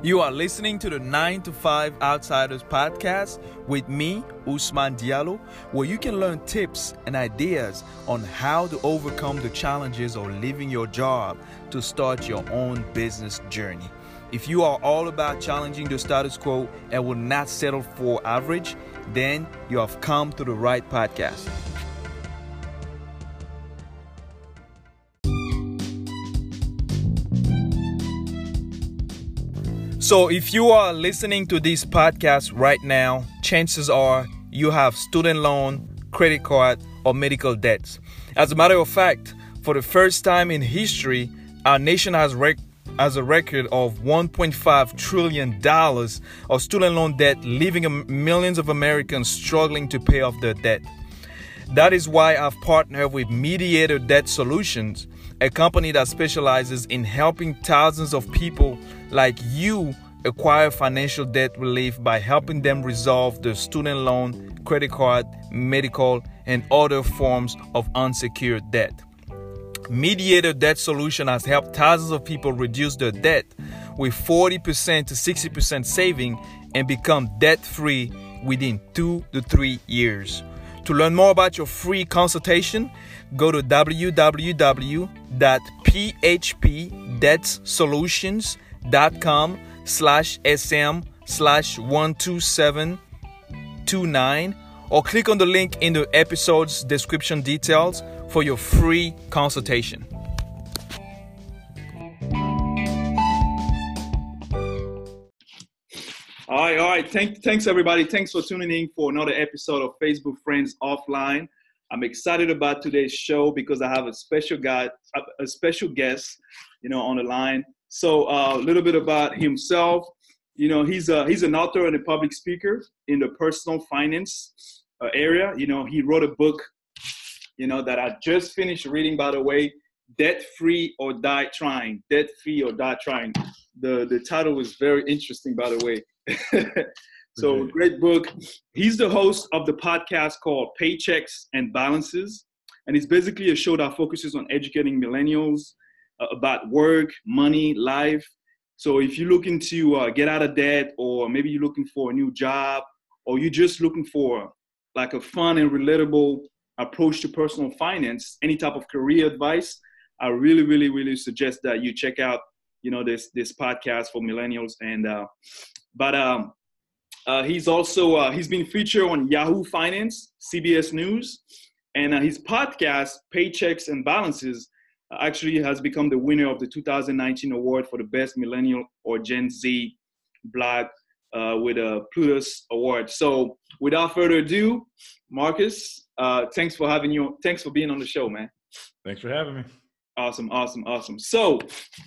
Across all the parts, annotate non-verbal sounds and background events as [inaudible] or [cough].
You are listening to the 9 to 5 Outsiders podcast with me, Usman Diallo, where you can learn tips and ideas on how to overcome the challenges of leaving your job to start your own business journey. If you are all about challenging the status quo and will not settle for average, then you have come to the right podcast. So, if you are listening to this podcast right now, chances are you have student loan, credit card, or medical debts. As a matter of fact, for the first time in history, our nation has rec- has a record of 1.5 trillion dollars of student loan debt, leaving millions of Americans struggling to pay off their debt. That is why I've partnered with Mediator Debt Solutions, a company that specializes in helping thousands of people like you acquire financial debt relief by helping them resolve their student loan, credit card, medical, and other forms of unsecured debt. Mediator Debt Solution has helped thousands of people reduce their debt with 40% to 60% saving and become debt free within two to three years. To learn more about your free consultation, go to www.phpdebtsolutions.com slash sm slash 12729 or click on the link in the episode's description details for your free consultation. All right, all right. Thank, thanks everybody. Thanks for tuning in for another episode of Facebook Friends Offline. I'm excited about today's show because I have a special guy, a special guest, you know, on the line. So uh, a little bit about himself. You know, he's a, he's an author and a public speaker in the personal finance uh, area. You know, he wrote a book, you know, that I just finished reading, by the way, Debt Free or Die Trying. Debt Free or Die Trying. The, the title was very interesting, by the way. [laughs] so, okay. great book. He's the host of the podcast called Paychecks and Balances. And it's basically a show that focuses on educating millennials about work, money, life. So if you're looking to uh, get out of debt, or maybe you're looking for a new job, or you're just looking for like a fun and relatable approach to personal finance, any type of career advice, I really, really, really suggest that you check out, you know, this this podcast for millennials. And uh, but um, uh, he's also uh, he's been featured on Yahoo Finance, CBS News, and uh, his podcast Paychecks and Balances actually has become the winner of the 2019 award for the best millennial or Gen Z blog uh, with a Plutus award. So without further ado, Marcus, uh, thanks for having you. Thanks for being on the show, man. Thanks for having me. Awesome, awesome, awesome. So,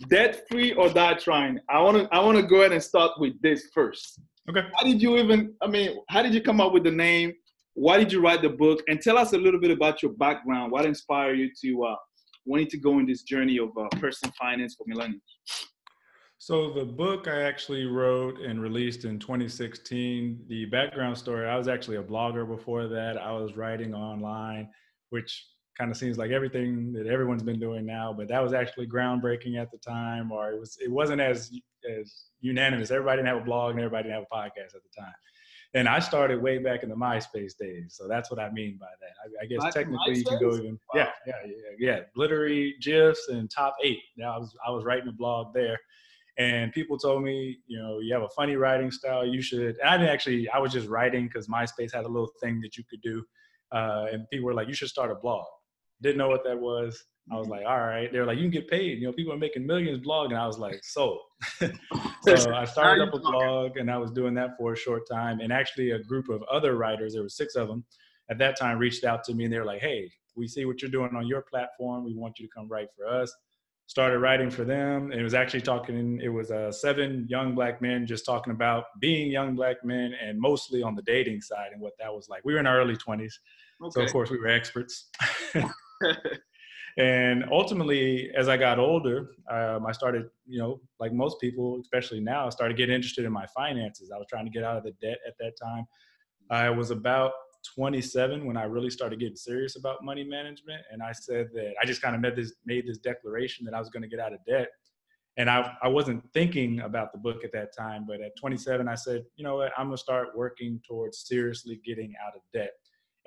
debt free or die trying. I want to I want to go ahead and start with this first. Okay. How did you even? I mean, how did you come up with the name? Why did you write the book? And tell us a little bit about your background. What inspired you to uh, wanting to go in this journey of uh, personal finance for millennials? So the book I actually wrote and released in 2016. The background story, I was actually a blogger before that. I was writing online, which kind of seems like everything that everyone's been doing now, but that was actually groundbreaking at the time, or it was it wasn't as as unanimous. Everybody didn't have a blog and everybody didn't have a podcast at the time. And I started way back in the MySpace days, so that's what I mean by that. I, I guess My, technically MySpace? you can go even wow. yeah, yeah, yeah, yeah. Glittery gifs and top eight. Now I was I was writing a blog there, and people told me, you know, you have a funny writing style. You should. And I didn't actually. I was just writing because MySpace had a little thing that you could do, uh, and people were like, you should start a blog. Didn't know what that was. I was like, all right. They were like, you can get paid. You know, people are making millions blogging. I was like, so. [laughs] so I started up a blog and I was doing that for a short time. And actually, a group of other writers, there were six of them at that time, reached out to me and they were like, hey, we see what you're doing on your platform. We want you to come write for us. Started writing for them. And it was actually talking, it was uh, seven young black men just talking about being young black men and mostly on the dating side and what that was like. We were in our early 20s. Okay. So, of course, we were experts. [laughs] [laughs] and ultimately, as I got older, um, I started, you know, like most people, especially now, I started getting interested in my finances. I was trying to get out of the debt at that time. I was about 27 when I really started getting serious about money management, and I said that I just kind of made this made this declaration that I was going to get out of debt. and I, I wasn't thinking about the book at that time. But at 27, I said, you know what, I'm gonna start working towards seriously getting out of debt.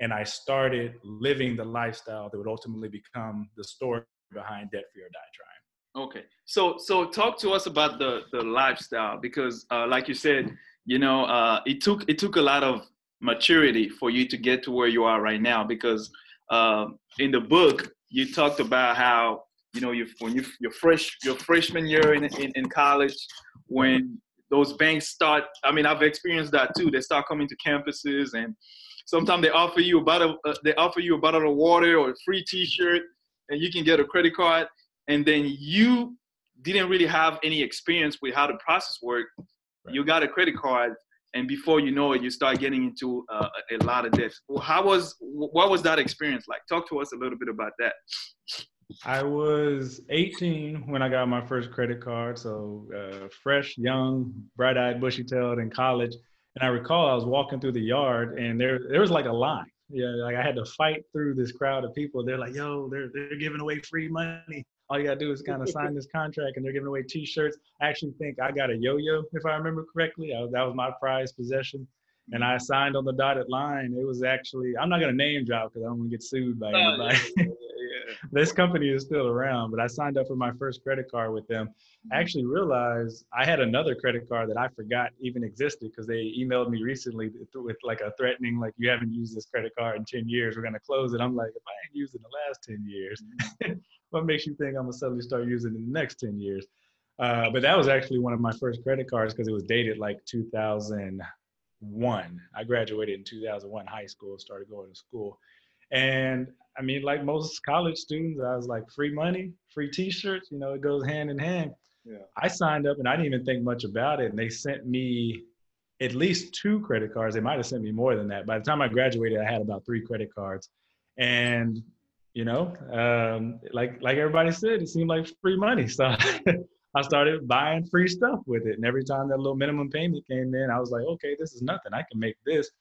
And I started living the lifestyle that would ultimately become the story behind Debt Free or Die Trying. Okay, so so talk to us about the the lifestyle because, uh, like you said, you know, uh, it took it took a lot of maturity for you to get to where you are right now. Because uh, in the book, you talked about how you know, you when you your fresh your freshman year in, in, in college, when those banks start. I mean, I've experienced that too. They start coming to campuses, and sometimes they offer you a bottle. Uh, they offer you a bottle of water or a free T-shirt, and you can get a credit card. And then you didn't really have any experience with how the process worked. Right. You got a credit card, and before you know it, you start getting into uh, a lot of debt. How was what was that experience like? Talk to us a little bit about that. I was 18 when I got my first credit card, so uh, fresh, young, bright-eyed, bushy-tailed in college. And I recall I was walking through the yard, and there there was like a line. Yeah, like I had to fight through this crowd of people. They're like, "Yo, they're they're giving away free money. All you gotta do is kind of [laughs] sign this contract, and they're giving away T-shirts." I actually think I got a yo-yo, if I remember correctly. I, that was my prized possession and I signed on the dotted line. It was actually I'm not gonna name drop because I don't want to get sued by oh, anybody. [laughs] this company is still around, but I signed up for my first credit card with them. I mm-hmm. actually realized I had another credit card that I forgot even existed because they emailed me recently with like a threatening, like you haven't used this credit card in 10 years, we're gonna close it. I'm like, if I ain't used it in the last 10 years, mm-hmm. [laughs] what makes you think I'm gonna suddenly start using it in the next 10 years? Uh, but that was actually one of my first credit cards because it was dated like 2001. I graduated in 2001 high school, started going to school. And I mean, like most college students, I was like, free money, free T-shirts. You know, it goes hand in hand. Yeah. I signed up and I didn't even think much about it, and they sent me at least two credit cards. They might have sent me more than that. By the time I graduated, I had about three credit cards, and you know, um, like like everybody said, it seemed like free money. So [laughs] I started buying free stuff with it, and every time that little minimum payment came in, I was like, okay, this is nothing. I can make this.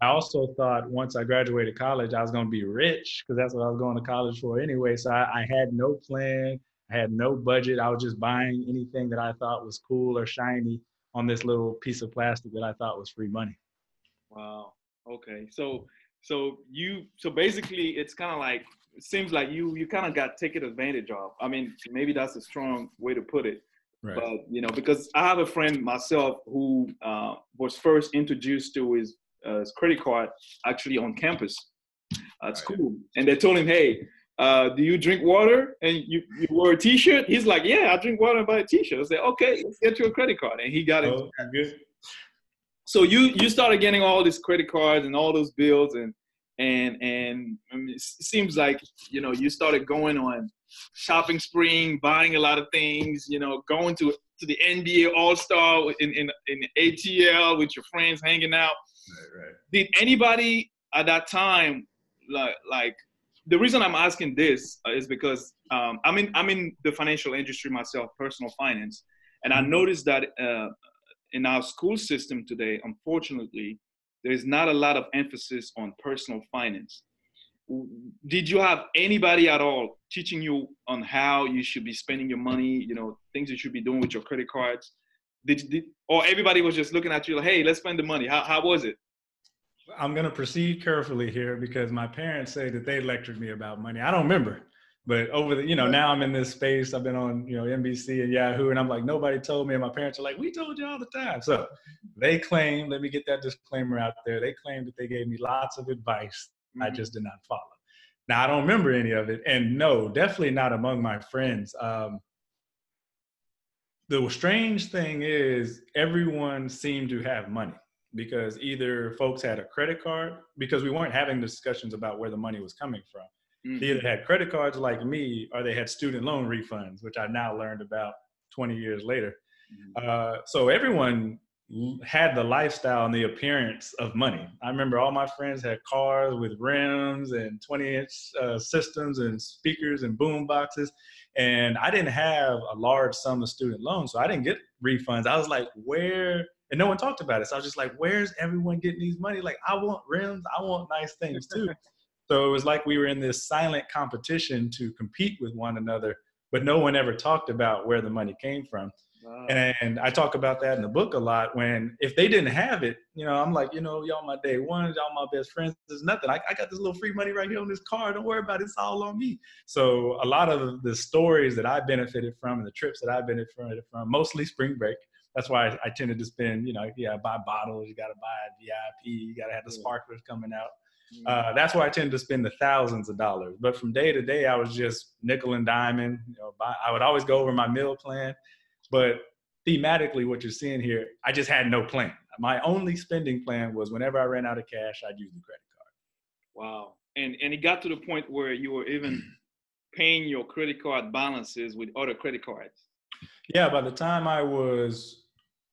I also thought once I graduated college, I was going to be rich because that's what I was going to college for anyway. So I, I, had no plan, I had no budget. I was just buying anything that I thought was cool or shiny on this little piece of plastic that I thought was free money. Wow. Okay. So, so you, so basically, it's kind of like it seems like you you kind of got taken advantage of. I mean, maybe that's a strong way to put it. Right. But you know, because I have a friend myself who uh, was first introduced to his uh, credit card actually on campus at school, and they told him, "Hey, uh, do you drink water and you, you wear a t-shirt?" He's like, "Yeah, I drink water and buy a t-shirt." I said, "Okay, let's get you a credit card," and he got oh, it. So you you started getting all these credit cards and all those bills and and and I mean, it seems like you know you started going on shopping spree, buying a lot of things, you know, going to to the NBA All Star in, in in ATL with your friends, hanging out. Right, right. Did anybody at that time like like the reason I'm asking this is because um, I'm in I'm in the financial industry myself, personal finance, and I mm-hmm. noticed that uh, in our school system today, unfortunately, there's not a lot of emphasis on personal finance. Did you have anybody at all teaching you on how you should be spending your money? You know, things you should be doing with your credit cards. Did, did or everybody was just looking at you like, hey, let's spend the money. How how was it? I'm gonna proceed carefully here because my parents say that they lectured me about money. I don't remember, but over the you know now I'm in this space. I've been on you know NBC and Yahoo, and I'm like nobody told me, and my parents are like, we told you all the time. So they claim. Let me get that disclaimer out there. They claim that they gave me lots of advice. Mm-hmm. I just did not follow. Now I don't remember any of it, and no, definitely not among my friends. Um, the strange thing is everyone seemed to have money because either folks had a credit card because we weren't having discussions about where the money was coming from. Mm-hmm. They either had credit cards like me or they had student loan refunds, which I now learned about 20 years later. Mm-hmm. Uh, so everyone had the lifestyle and the appearance of money. I remember all my friends had cars with rims and 20 inch uh, systems and speakers and boom boxes. And I didn't have a large sum of student loans, so I didn't get refunds. I was like, where? And no one talked about it. So I was just like, where's everyone getting these money? Like, I want rims, I want nice things too. [laughs] so it was like we were in this silent competition to compete with one another but no one ever talked about where the money came from. Wow. And I talk about that in the book a lot. When if they didn't have it, you know, I'm like, you know, y'all my day one, y'all my best friends. There's nothing. I, I got this little free money right here on this card. Don't worry about it. It's all on me. So a lot of the stories that I benefited from and the trips that I benefited from, mostly spring break. That's why I, I tended to spend, you know, yeah, buy bottles. You got to buy VIP. You got to have the sparklers coming out. Uh, that's why I tend to spend the thousands of dollars. But from day to day, I was just nickel and diamond. You know, buy, I would always go over my meal plan. But thematically, what you're seeing here, I just had no plan. My only spending plan was whenever I ran out of cash, I'd use the credit card. Wow. And and it got to the point where you were even [clears throat] paying your credit card balances with other credit cards. Yeah, by the time I was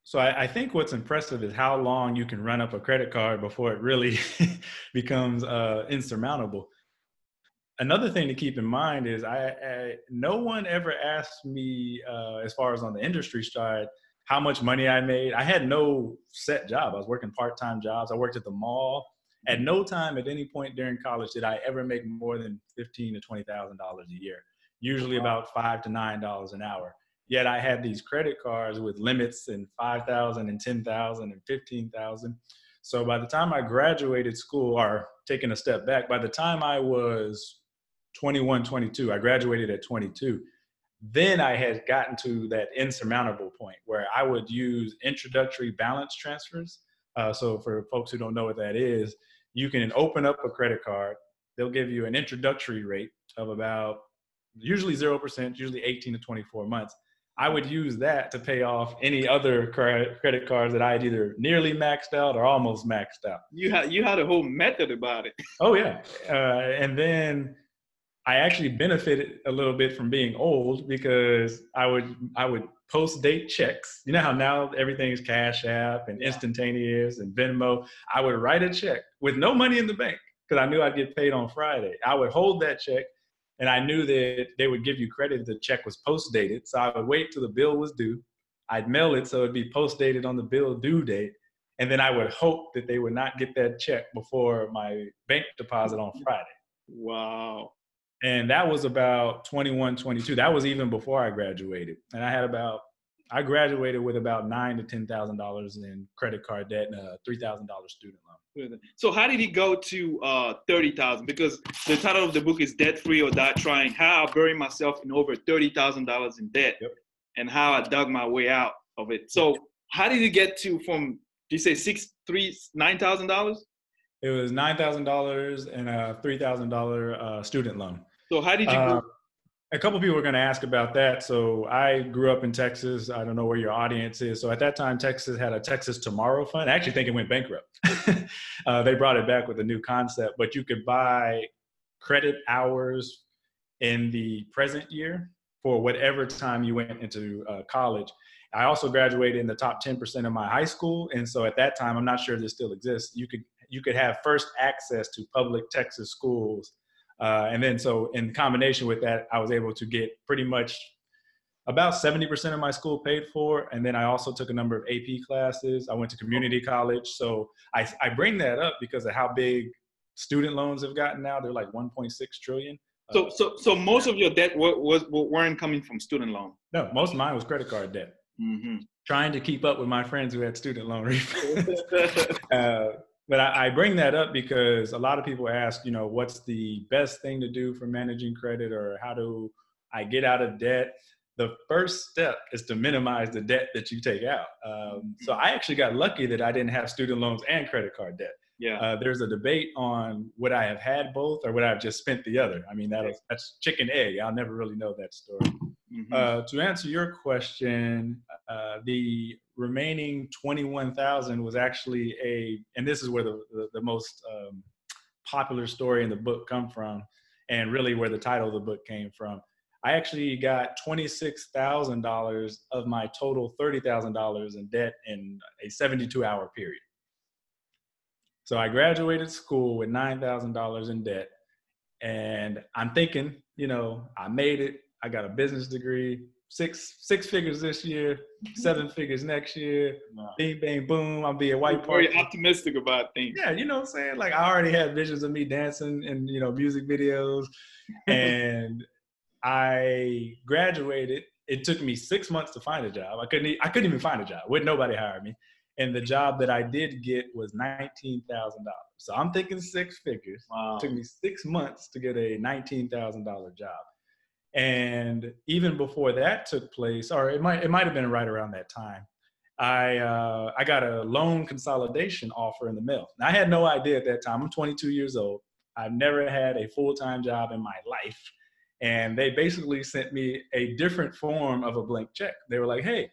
so I, I, think what's impressive is how long you can run up a credit card before it really [laughs] becomes uh, insurmountable another thing to keep in mind is I, I no one ever asked me uh, as far as on the industry side how much money I made. I had no set job. I was working part-time jobs. I worked at the mall. At no time at any point during college did I ever make more than fifteen to twenty thousand dollars a year. Usually about five to nine dollars an hour. Yet I had these credit cards with limits and five thousand and ten thousand and fifteen thousand. So by the time I graduated school, or taking a step back, by the time I was 21, 22. I graduated at 22. Then I had gotten to that insurmountable point where I would use introductory balance transfers. Uh, so for folks who don't know what that is, you can open up a credit card. They'll give you an introductory rate of about usually 0%, usually 18 to 24 months. I would use that to pay off any other credit cards that I had either nearly maxed out or almost maxed out. You had you had a whole method about it. Oh yeah, uh, and then I actually benefited a little bit from being old because I would I would post date checks. You know how now everything's Cash App and instantaneous and Venmo. I would write a check with no money in the bank because I knew I'd get paid on Friday. I would hold that check and I knew that they would give you credit if the check was post dated. So I would wait till the bill was due. I'd mail it so it'd be post dated on the bill due date. And then I would hope that they would not get that check before my bank deposit on Friday. Wow and that was about 21 22 that was even before i graduated. And i had about i graduated with about nine to ten thousand dollars in credit card debt and a three thousand dollars student loan. So how did he go to uh, 30000 because the title of the book is debt free or die trying. How i buried myself in over $30000 in debt yep. and how i dug my way out of it. So how did you get to from do you say six three nine thousand dollars? It was nine thousand dollars and a three thousand dollar uh, student loan so how did you? Uh, a couple people are going to ask about that. So I grew up in Texas. I don't know where your audience is. So at that time, Texas had a Texas Tomorrow Fund. I actually think it went bankrupt. [laughs] uh, they brought it back with a new concept, but you could buy credit hours in the present year for whatever time you went into uh, college. I also graduated in the top 10% of my high school. And so at that time, I'm not sure if this still exists. You could, you could have first access to public Texas schools uh, and then so in combination with that, I was able to get pretty much about 70% of my school paid for. And then I also took a number of AP classes. I went to community college. So I, I bring that up because of how big student loans have gotten now. They're like 1.6 trillion. So, so, so most of your debt was, was weren't coming from student loan. No, most of mine was credit card debt. Mm-hmm. Trying to keep up with my friends who had student loan [laughs] [laughs] uh, but I, I, bring that up because a lot of people ask, you know, what's the best thing to do for managing credit or how do I get out of debt? The first step is to minimize the debt that you take out. Um, so I actually got lucky that I didn't have student loans and credit card debt. Yeah. Uh, there's a debate on would I have had both or would I have just spent the other. I mean, that is, that's chicken egg. I'll never really know that story. Mm-hmm. Uh, to answer your question, uh, the remaining 21,000 was actually a, and this is where the, the, the most um, popular story in the book come from, and really where the title of the book came from. I actually got $26,000 of my total $30,000 in debt in a 72 hour period. So I graduated school with $9,000 in debt. And I'm thinking, you know, I made it. I got a business degree, six six figures this year, [laughs] seven figures next year. Wow. Bing bang boom, I'll be a white party. Very optimistic about things. Yeah, you know what I'm saying? Like I already had visions of me dancing in, you know, music videos. [laughs] and I graduated. It took me six months to find a job. I couldn't. I couldn't even find a job. Would nobody hire me? And the job that I did get was nineteen thousand dollars. So I'm thinking six figures. Wow. It took me six months to get a nineteen thousand dollar job. And even before that took place, or it might it might have been right around that time, I uh, I got a loan consolidation offer in the mail. Now, I had no idea at that time. I'm 22 years old. I've never had a full time job in my life, and they basically sent me a different form of a blank check. They were like, "Hey,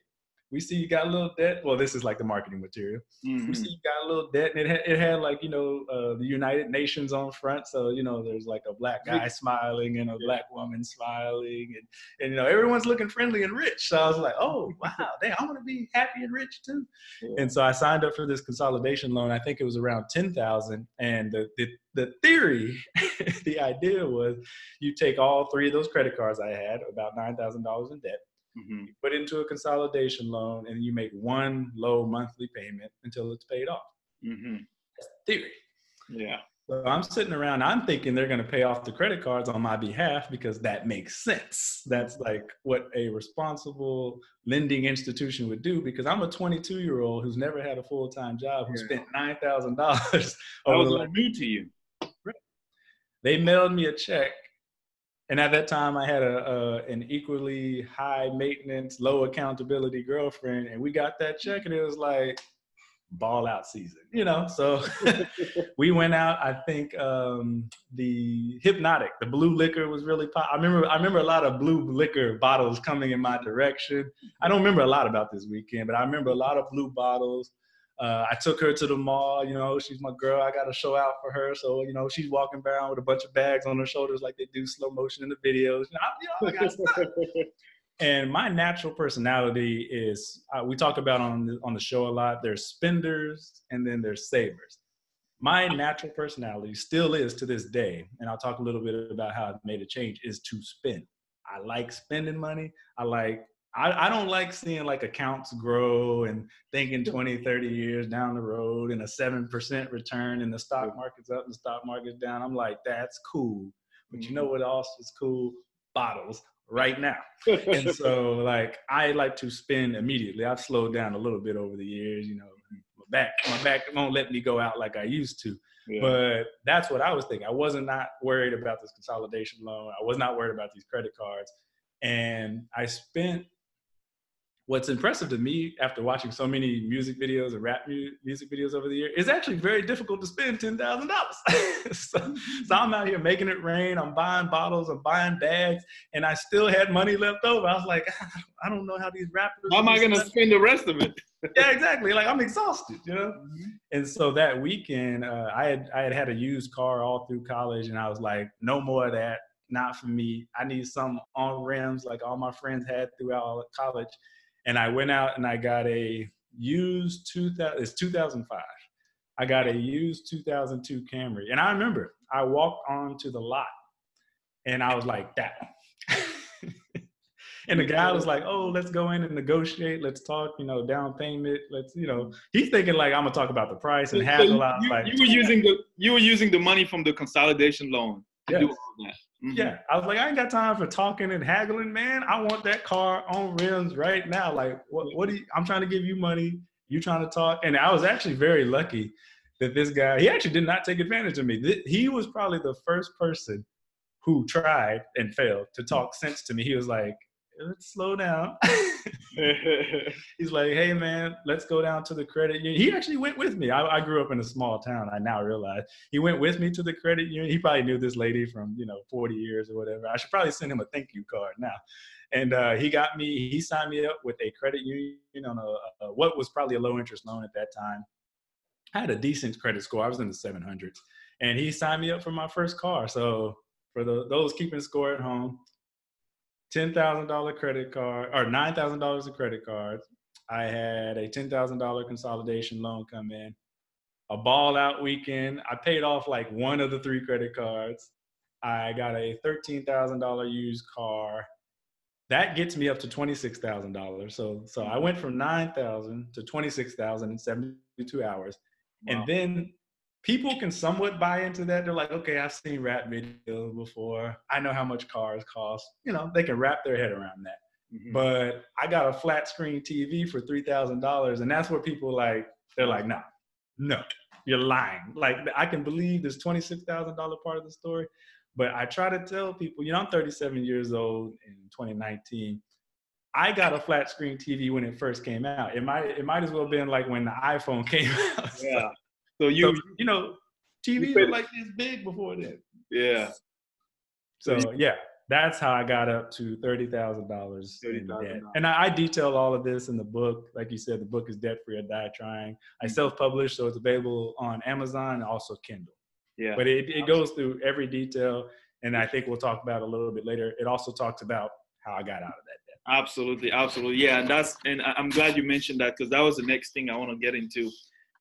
we see you got a little debt. Well, this is like the marketing material. Mm-hmm. We see you got a little debt, and it had, it had like you know uh, the United Nations on front. So you know there's like a black guy smiling and a black woman smiling, and and you know everyone's looking friendly and rich. So I was like, oh [laughs] wow, damn, I want to be happy and rich too. Yeah. And so I signed up for this consolidation loan. I think it was around ten thousand, and the, the the theory, [laughs] the idea was you take all three of those credit cards I had, about nine thousand dollars in debt Mm-hmm. Put into a consolidation loan and you make one low monthly payment until it's paid off. Mm-hmm. That's theory. Yeah. So I'm sitting around, I'm thinking they're going to pay off the credit cards on my behalf because that makes sense. That's like what a responsible lending institution would do because I'm a 22 year old who's never had a full time job who yeah. spent $9,000. [laughs] That was like, new to you. They mailed me a check and at that time, I had a, an equally high maintenance, low accountability girlfriend, and we got that check, and it was like ball out season, you know. So [laughs] we went out. I think um, the Hpnotiq, the blue liquor, was really pop. I remember. I remember a lot of blue liquor bottles coming in my direction. I don't remember a lot about this weekend, but I remember a lot of blue bottles. Uh, I took her to the mall. You know, she's my girl. I got to show out for her. So, you know, she's walking around with a bunch of bags on her shoulders like they do slow motion in the videos. You know, I, you know, [laughs] and my natural personality is uh, we talk about on the, on the show a lot. There's spenders and then there's savers. My natural personality still is to this day, and I'll talk a little bit about how I've made a change. Is to spend. I like spending money. I like I, I don't like seeing like accounts grow and thinking 20, 30 years down the road and a 7% return and the stock market's up and the stock market's down. I'm like, that's cool. But you know mm-hmm. what else is cool? Bottles right now. and [laughs] so like I like to spend immediately. I've slowed down a little bit over the years, you know, my back, my back won't let me go out like I used to. Yeah. But that's what I was thinking. I wasn't not worried about this consolidation loan. I was not worried about these credit cards. And I spent what's impressive to me after watching so many music videos and rap mu- music videos over the year is actually very difficult to spend ten thousand dollars. [laughs] so, so I'm out here making it rain. I'm buying bottles. I'm buying bags, and I still had money left over. I was like, [laughs] I don't know how these rappers. How am I going to spend the rest of it? [laughs] yeah, exactly. Like I'm exhausted, you know. Mm-hmm. And so that weekend, uh, I had I had had a used car all through college, and I was like, no more of that. Not for me. I need some on rims like all my friends had throughout college and I went out and I got a used 2000. It's 2005. I got a used 2002 Camry, and I remember I walked onto the lot, and I was like that. [laughs] and the guy was like, "Oh, let's go in and negotiate. Let's talk. You know, down payment. Let's, you know." He's thinking like I'm gonna talk about the price and have a lot. You, like, you were using the you were using the money from the consolidation loan to yes. Do all that. Mm-hmm. Yeah, I was like, I ain't got time for talking and haggling, man. I want that car on rims right now. Like, what? What do you? I'm trying to give you money. You trying to talk? And I was actually very lucky that this guy. He actually did not take advantage of me. He was probably the first person who tried and failed to talk sense to me. He was like, slow down. [laughs] [laughs] He's like, hey man, let's go down to the credit union. He actually went with me. I, I, grew up in a small town. I now realize he went with me to the credit union. He probably knew this lady from you know 40 years or whatever. I should probably send him a thank you card now. And uh, he got me. He signed me up with a credit union on a, a what was probably a low interest loan at that time. I had a decent credit score. I was in the 700s, and he signed me up for my first car. So for the, those keeping score at home, ten thousand dollar credit card or nine thousand dollars in credit cards. I had a ten thousand dollar consolidation loan come in. A ball out weekend. I paid off like one of the three credit cards. I got a thirteen thousand dollar used car. That gets me up to twenty six thousand dollars. So so I went from nine thousand to twenty six thousand in seventy two hours, wow. and then people can somewhat buy into that. They're like, okay, I've seen rap videos before. I know how much cars cost. You know, they can wrap their head around that. Mm-hmm. But I got a flat screen TV for three thousand dollars, and that's where people like they're like, no, no, you're lying. Like I can believe this twenty six thousand dollar part of the story, but I try to tell people, you know, I'm 37 years old in 2019. I got a flat screen TV when it first came out. It might it might as well have been like when the iPhone [laughs] came out. Yeah. So you so, you know TV were like this big before then. Yeah. So yeah, that's how I got up to thirty thousand dollars in debt. And I, I, detail all of this in the book. Like you said, the book is debt free or die trying. I mm-hmm. self publish, so it's available on Amazon and also Kindle. Yeah. But it, it goes through every detail, and I think we'll talk about a little bit later. It also talks about how I got out of that debt. Absolutely, absolutely, yeah. And that's and I'm glad you mentioned that because that was the next thing I want to get into.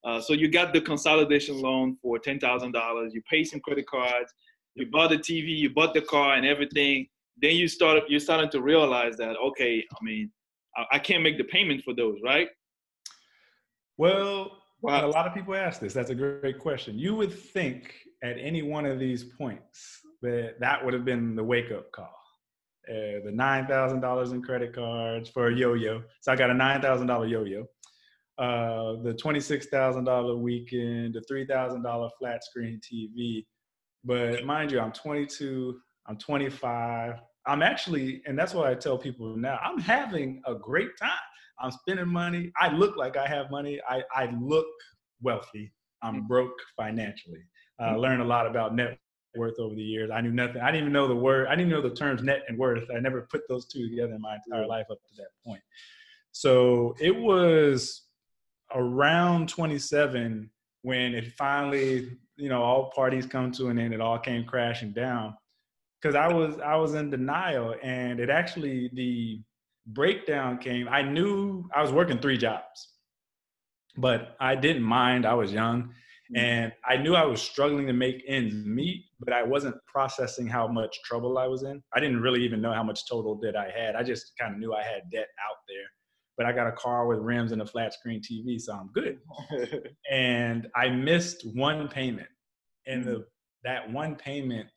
Uh, so you got the consolidation loan for ten thousand dollars. You pay some credit cards you bought the TV, you bought the car and everything. Then you start you're starting to realize that okay, I mean, I, I can't make the payment for those, right? Well, wow. a lot of people ask this. That's a great question. You would think at any one of these points that that would have been the wake up call. Uh, the nine thousand dollars in credit cards for a yo-yo. So I got a nine thousand dollar yo-yo. Uh, the twenty six thousand dollar weekend, the three thousand dollar flat screen TV, but mind you, I'm 22, I'm 25. I'm actually, and that's why I tell people now, I'm having a great time. I'm spending money. I look like I have money. I, I look wealthy. I'm mm-hmm. broke financially. I mm-hmm. learned a lot about net worth over the years. I knew nothing. I didn't even know the word. I didn't know the terms net and worth. I never put those two together in my entire life up to that point. So it was around 27 when it finally you know all parties come to an end it all came crashing down. Because i was i was in denial and it actually the breakdown came i knew i was working three jobs but i didn't mind i was young mm-hmm. and i knew i was struggling to make ends meet but i wasn't processing how much trouble i was in. I didn't really even know how much total debt i had i just kind of knew i had debt out there but I got a car with rims and a flat screen TV, so I'm good. [laughs] and I missed one payment, and the mm. that one payment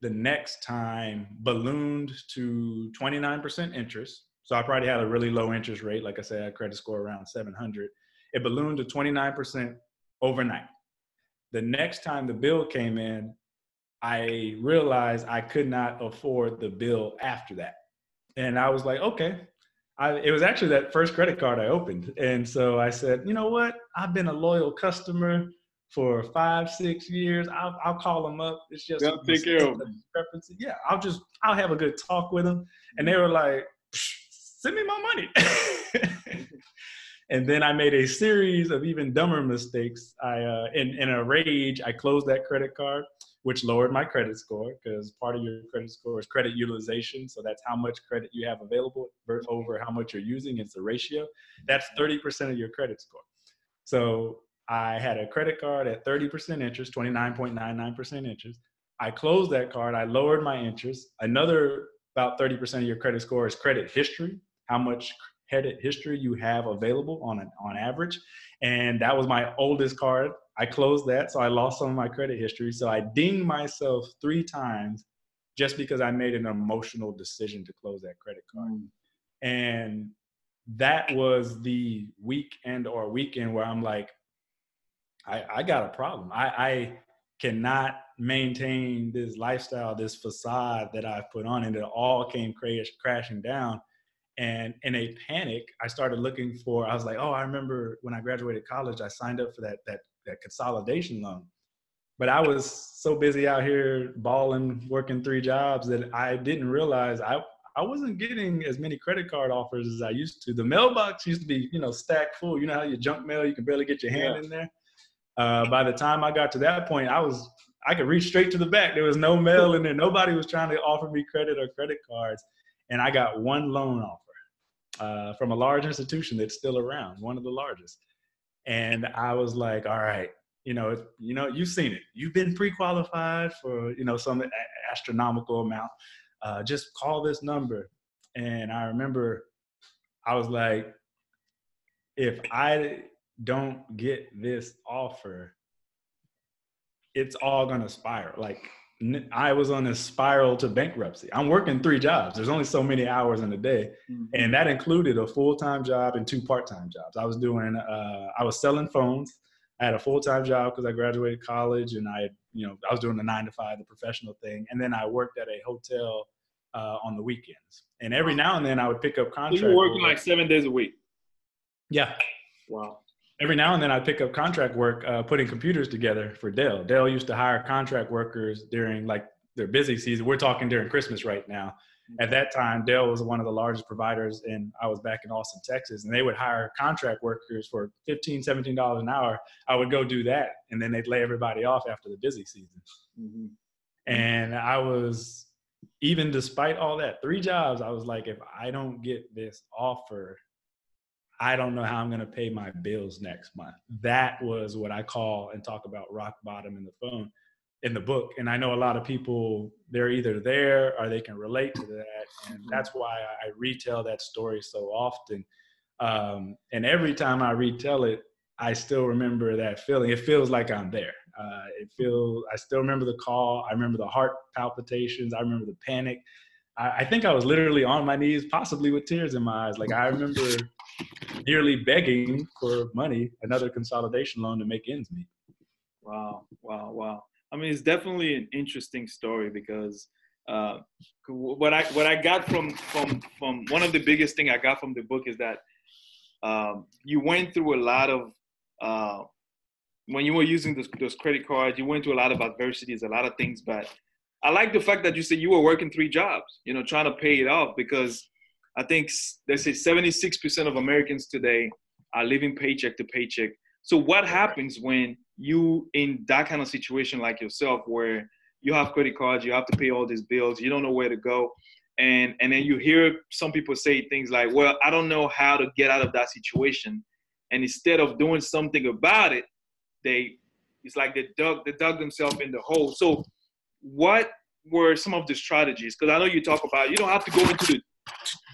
the next time ballooned to 29% interest. So I probably had a really low interest rate. Like I said, I had credit score around 700. It ballooned to 29% overnight. The next time the bill came in, I realized I could not afford the bill after that. And I was like, okay, I, it was actually that first credit card I opened. And so I said, you know what? I've been a loyal customer for five, six years. I'll, I'll call them up. It's just yeah, take care of discrepancy. Yeah, I'll just, I'll have a good talk with them. And they were like, send me my money. [laughs] and then I made a series of even dumber mistakes. I, uh, in, in a rage, I closed that credit card which lowered my credit score because part of your credit score is credit utilization. So that's how much credit you have available over how much you're using. It's the ratio. That's 30% of your credit score. So I had a credit card at 30% interest, 29.99% interest. I closed that card. I lowered my interest. Another about 30% of your credit score is credit history, how much credit history you have available on an, on average. And that was my oldest card I closed that, so I lost some of my credit history. So I dinged myself three times just because I made an emotional decision to close that credit card. Mm. And that was the weekend or weekend where I'm like, I, I got a problem. I, I cannot maintain this lifestyle, this facade that I've put on, and it all came crash, crashing down. And in a panic, I started looking for. I was like, "Oh, I remember when I graduated college, I signed up for that that that consolidation loan. But I was so busy out here balling, working three jobs that I didn't realize I I wasn't getting as many credit card offers as I used to. The mailbox used to be, you know, stacked full. You know how your junk mail, you can barely get your hand yeah. in there. Uh, by the time I got to that point, I was I could reach straight to the back. There was no mail in there. Nobody was trying to offer me credit or credit cards, and I got one loan offer uh, from a large institution that's still around, one of the largest. And I was like, all right, you know, you know, you've seen it. You've been pre-qualified for, you know, some astronomical amount. Uh, just call this number. And I remember I was like, if I don't get this offer, it's all gonna spiral. Like I was on a spiral to bankruptcy. I'm working three jobs. There's only so many hours in a day, mm-hmm. and that included a full time job and two part time jobs. I was doing, uh, I was selling phones. I had a full time job because I graduated college, and I, you know, I was doing the nine to five, the professional thing, and then I worked at a hotel uh, on the weekends. And every now and then I would pick up contracts. So you were working like seven days a week. Yeah. Wow every now and then I pick up contract work, uh, putting computers together for Dell. Dell used to hire contract workers during like their busy season. We're talking during Christmas right now. At that time, Dell was one of the largest providers, and I was back in Austin, Texas, and they would hire contract workers for $15, $17 an hour. I would go do that, and then they'd lay everybody off after the busy season. Mm-hmm. And I was, even despite all that, three jobs, I was like, if I don't get this offer, I don't know how I'm going to pay my bills next month. That was what I call and talk about rock bottom in the phone in the book. And I know a lot of people, they're either there or they can relate to that. And that's why I retell that story so often. Um, and every time I retell it, I still remember that feeling. It feels like I'm there. Uh, it feels, I still remember the call. I remember the heart palpitations. I remember the panic. I, I think I was literally on my knees, possibly with tears in my eyes. Like I remember nearly begging for money, another consolidation loan to make ends meet. Wow, wow, wow. I mean, it's definitely an interesting story because uh, what I what I got from from from one of the biggest thing I got from the book is that um, you went through a lot of uh, when you were using those, those credit cards, you went through a lot of adversities, a lot of things. But I like the fact that you said you were working three jobs, you know, trying to pay it off because I think they say 76% of Americans today are living paycheck to paycheck. So what happens when you in that kind of situation like yourself where you have credit cards, you have to pay all these bills, you don't know where to go. And and then you hear some people say things like, "Well, I don't know how to get out of that situation." And instead of doing something about it, they it's like they dug they dug themselves in the hole. So what were some of the strategies? Because I know you talk about you don't have to go into the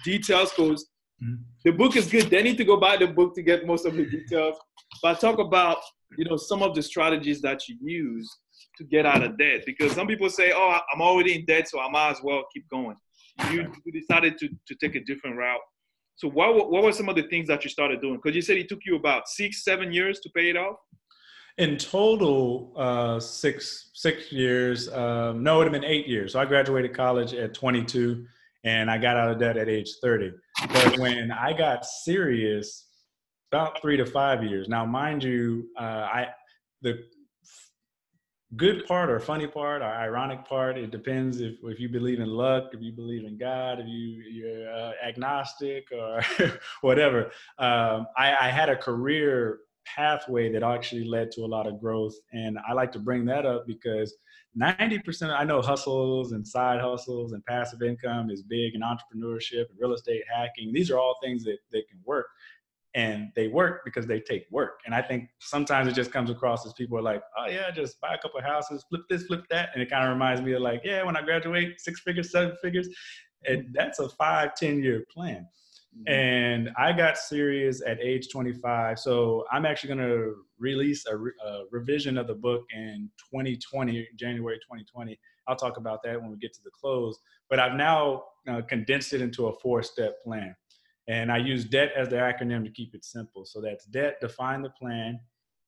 details because mm-hmm. the book is good. They need to go buy the book to get most of the details. But I talk about you know some of the strategies that you use to get out of debt because some people say, "Oh, I'm already in debt, so I might as well keep going." You, you decided to to take a different route. So what what were some of the things that you started doing? Because you said it took you about six, seven years to pay it off. In total, uh, six six years. Um, no, it would have been eight years. So I graduated college at 22 and I got out of debt at age 30. But when I got serious, about three to five years. Now, mind you, uh, I the good part or funny part or ironic part it depends if, if you believe in luck if you believe in god if you you're uh, agnostic or [laughs] whatever um, I, I, had a career pathway that actually led to a lot of growth and i like to bring that up because 90% I know hustles and side hustles and passive income is big in entrepreneurship and real estate hacking. These are all things that, that can work. And they work because they take work. And I think sometimes it just comes across as people are like, oh yeah, just buy a couple houses, flip this, flip that. And it kind of reminds me of like, yeah, when I graduate, six figures, seven figures. And that's a five, 10 year plan. And I got serious at age 25. So I'm actually going to release a, re- a, revision of the book in 2020, January 2020. I'll talk about that when we get to the close. But I've now uh, condensed it into a four step plan. And I use DEBT as the acronym to keep it simple. So that's DEBT, define the plan.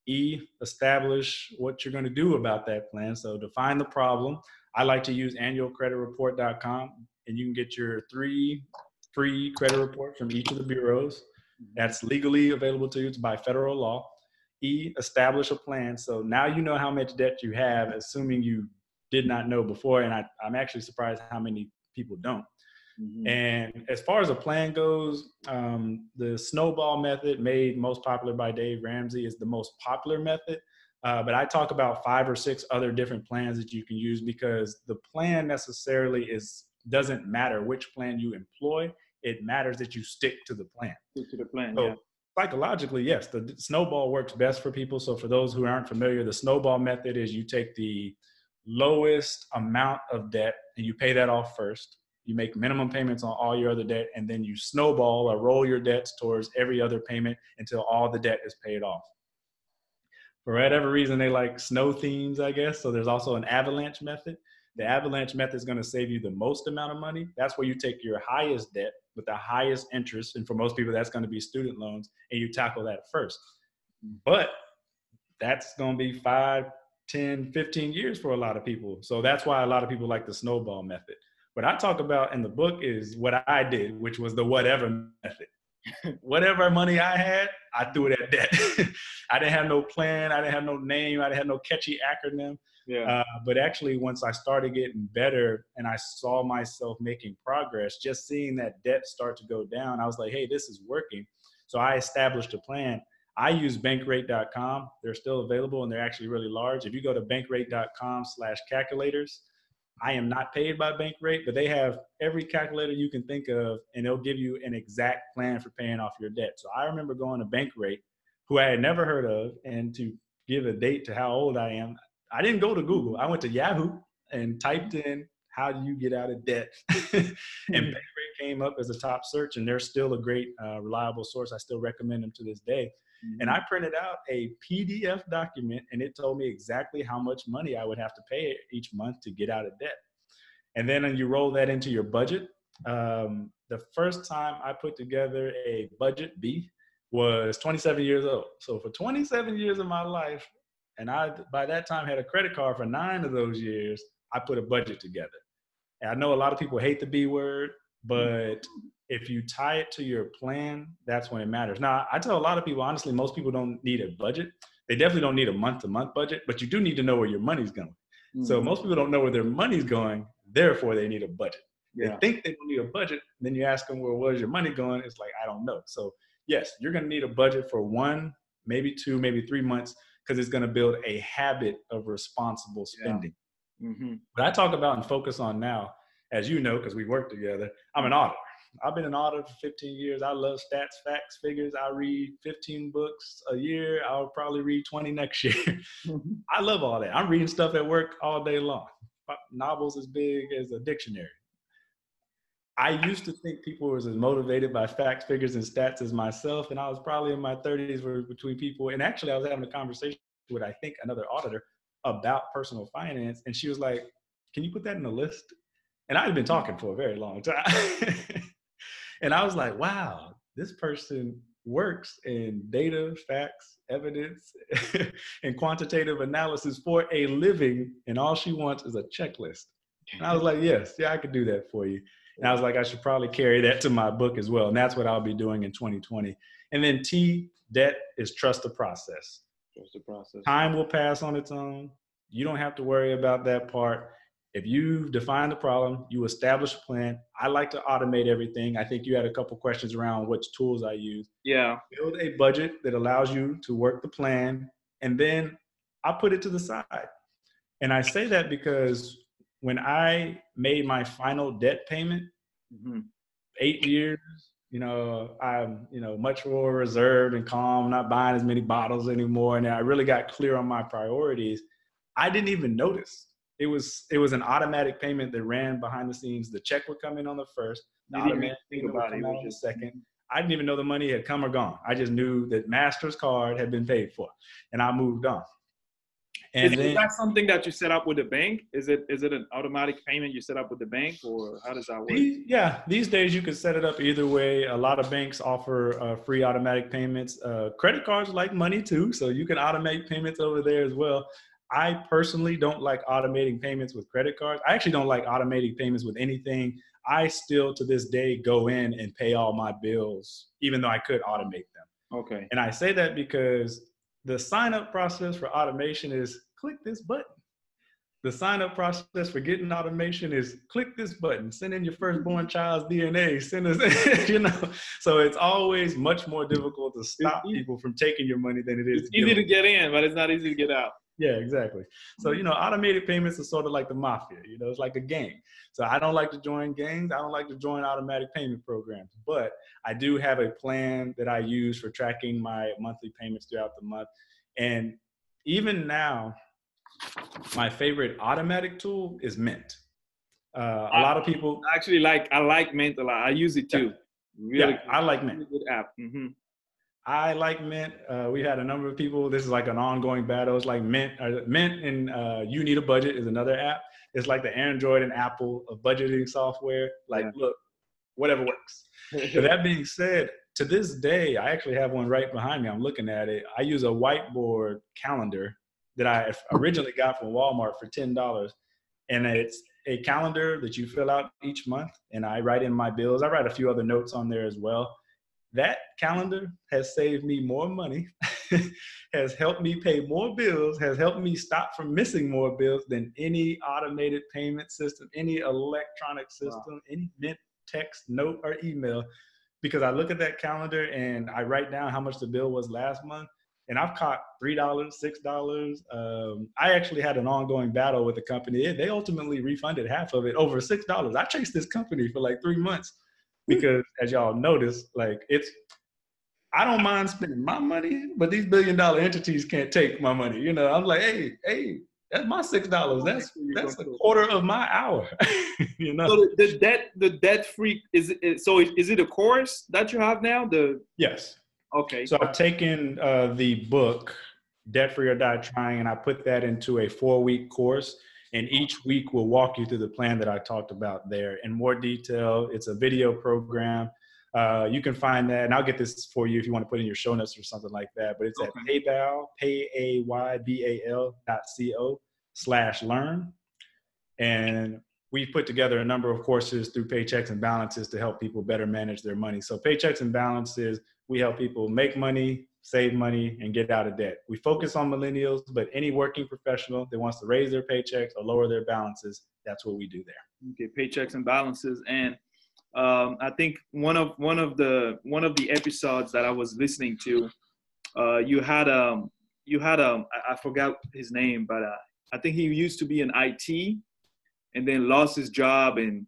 E, establish what you're going to do about that plan. So define the problem. I like to use annualcreditreport.com, and you can get your three free credit report from each of the bureaus. That's legally available to you by federal law. E, establish a plan. So now you know how much debt you have, assuming you did not know before. And I, am actually surprised how many people don't. Mm-hmm. And as far as a plan goes, um, the snowball method, made most popular by Dave Ramsey, is the most popular method. Uh, but I talk about five or six other different plans that you can use because the plan necessarily is doesn't matter which plan you employ it matters that you stick to the plan. Stick to the plan. So yeah. psychologically, yes, the snowball works best for people. So for those who aren't familiar, the snowball method is you take the lowest amount of debt and you pay that off first. You make minimum payments on all your other debt, and then you snowball or roll your debts towards every other payment until all the debt is paid off. for whatever reason, they like snow themes, I guess. So there's also an avalanche method. The avalanche method is going to save you the most amount of money. That's where you take your highest debt with the highest interest. And for most people, that's going to be student loans, and you tackle that first. But that's going to be five, 10, 15 years for a lot of people. So that's why a lot of people like the snowball method. What I talk about in the book is what I did, which was the whatever method. [laughs] whatever money I had, I threw it at debt. [laughs] I didn't have no plan. I didn't have no name. I didn't have no catchy acronym. Yeah. Uh, but actually, once I started getting better and I saw myself making progress, just seeing that debt start to go down, I was like, hey, this is working. So I established a plan. I use bankrate.com. They're still available and they're actually really large. If you go to bankrate.com slash calculators, I am not paid by Bankrate, but they have every calculator you can think of, and they'll give you an exact plan for paying off your debt. So I remember going to Bankrate, who I had never heard of, and to give a date to how old I am, I didn't go to Google. I went to Yahoo and typed in how do you get out of debt, [laughs] and Bankrate came up as a top search, and they're still a great, uh, reliable source. I still recommend them to this day. Mm-hmm. And I printed out a PDF document and it told me exactly how much money I would have to pay each month to get out of debt. And then you roll that into your budget. Um, the first time I put together a budget B was 27 years old. So for 27 years of my life, and I by that time had a credit card for nine of those years, I put a budget together. And I know a lot of people hate the B word, but if you tie it to your plan, that's when it matters. Now, I tell a lot of people, honestly, most people don't need a budget. They definitely don't need a month to month budget, but you do need to know where your money's going. Mm-hmm. So most people don't know where their money's going, therefore they need a budget. Yeah. They think they don't need a budget, then you ask them, well, where's your money going? It's like, I don't know. So yes, you're going to need a budget for one, maybe two, maybe three months, because it's going to build a habit of responsible spending. Yeah. Mm-hmm. What I talk about and focus on now, as you know, because we work together, I'm an auditor. I've been an auditor for 15 years. I love stats, facts, figures. I read 15 books a year. I'll probably read 20 next [laughs] year. Mm-hmm. I love all that. I'm reading stuff at work all day long. Novels as big as a dictionary. I used to think people was as motivated by facts, figures, and stats as myself, and I was probably in my 30s were between people. And actually, I was having a conversation with I think another auditor about personal finance, and she was like, "Can you put that in a list?" And I'd been talking for a very long time. [laughs] and I was like, wow, this person works in data, facts, evidence, [laughs] and quantitative analysis for a living, and all she wants is a checklist. And I was like, yes, yeah, I could do that for you. And I was like, I should probably carry that to my book as well. And that's what I'll be doing in 2020. And then T, debt is trust the process. Trust the process. Time will pass on its own. You don't have to worry about that part. If you define the problem, you establish a plan. I like to automate everything. I think you had a couple questions around which tools I use. Yeah. Build a budget that allows you to work the plan, and then I put it to the side. And I say that because when I made my final debt payment, mm-hmm. eight years, you know, I'm, you know, much more reserved and calm, not buying as many bottles anymore. And I really got clear on my priorities. I didn't even notice it was it was an automatic payment that ran behind the scenes. The check would come in on the first. The automatic payment would come out on the second. I didn't even know the money had come or gone. I just knew that Master's card had been paid for, and I moved on. And is, then, that something that you set up with the bank? Is it is it an automatic payment you set up with the bank, or how does that work? These, yeah, these days you can set it up either way. A lot of banks offer uh, free automatic payments. Uh, credit cards like money too, so you can automate payments over there as well. I personally don't like automating payments with credit cards. I actually don't like automating payments with anything. I still to this day go in and pay all my bills, even though I could automate them. Okay. And I say that because the sign up process for automation is click this button. The sign up process for getting automation is click this button, send in your firstborn [laughs] child's DNA, send us, [laughs] you know. So it's always much more difficult to stop people from taking your money than it is. It's easy to get in, but it's not easy to get out. Yeah, exactly. So, you know, automated payments are sort of like the mafia, you know, it's like a gang. So I don't like to join gangs. I don't like to join automatic payment programs, but I do have a plan that I use for tracking my monthly payments throughout the month. And even now, my favorite automatic tool is Mint. Uh, a lot of people actually like, I like Mint a lot. I use it too. Really, yeah, I like Mint. Really good app. Mm-hmm. I like Mint. Uh, we had a number of people. This is like an ongoing battle. It's like Mint, uh, Mint, and uh, You Need a Budget is another app. It's like the Android and Apple of budgeting software. Like, yeah. look, whatever works. but that being said, to this day, I actually have one right behind me. I'm looking at it. I use a whiteboard calendar that I originally got from Walmart for ten dollars, and it's a calendar that you fill out each month, and I write in my bills. I write a few other notes on there as well that calendar has saved me more money, [laughs] has helped me pay more bills, has helped me stop from missing more bills than any automated payment system, any electronic system, wow. any mint text, note, or email. Because I look at that calendar and I write down how much the bill was last month, and I've caught three dollars, six dollars. Um, I actually had an ongoing battle with the company. They ultimately refunded half of it over six dollars. I chased this company for like three months because as y'all notice, like it's I don't mind spending my money, but these billion dollar entities can't take my money. You know, I'm like, hey, hey, that's my six dollars. That's that's a quarter of my hour. [laughs] you know. So the, debt, the debt free is it, so is it a course that you have now? The yes. Okay. So I've taken uh, the book Debt Free or Die Trying, and I put that into a four week course and each week we'll walk you through the plan that I talked about there in more detail. It's a video program. Uh, you can find that, and I'll get this for you if you want to put in your show notes or something like that. But it's okay. at paybal, pay a y b a l dot c o slash learn, and we've put together a number of courses through Paychecks and Balances to help people better manage their money. So Paychecks and Balances, we help people make money, save money, and get out of debt. We focus on millennials, but any working professional that wants to raise their paychecks or lower their balances, that's what we do there. Okay, paychecks and balances, and um, I think one of one of the one of the episodes that I was listening to, uh, you had um you had um I forgot his name, but uh, I think he used to be in IT, and then lost his job and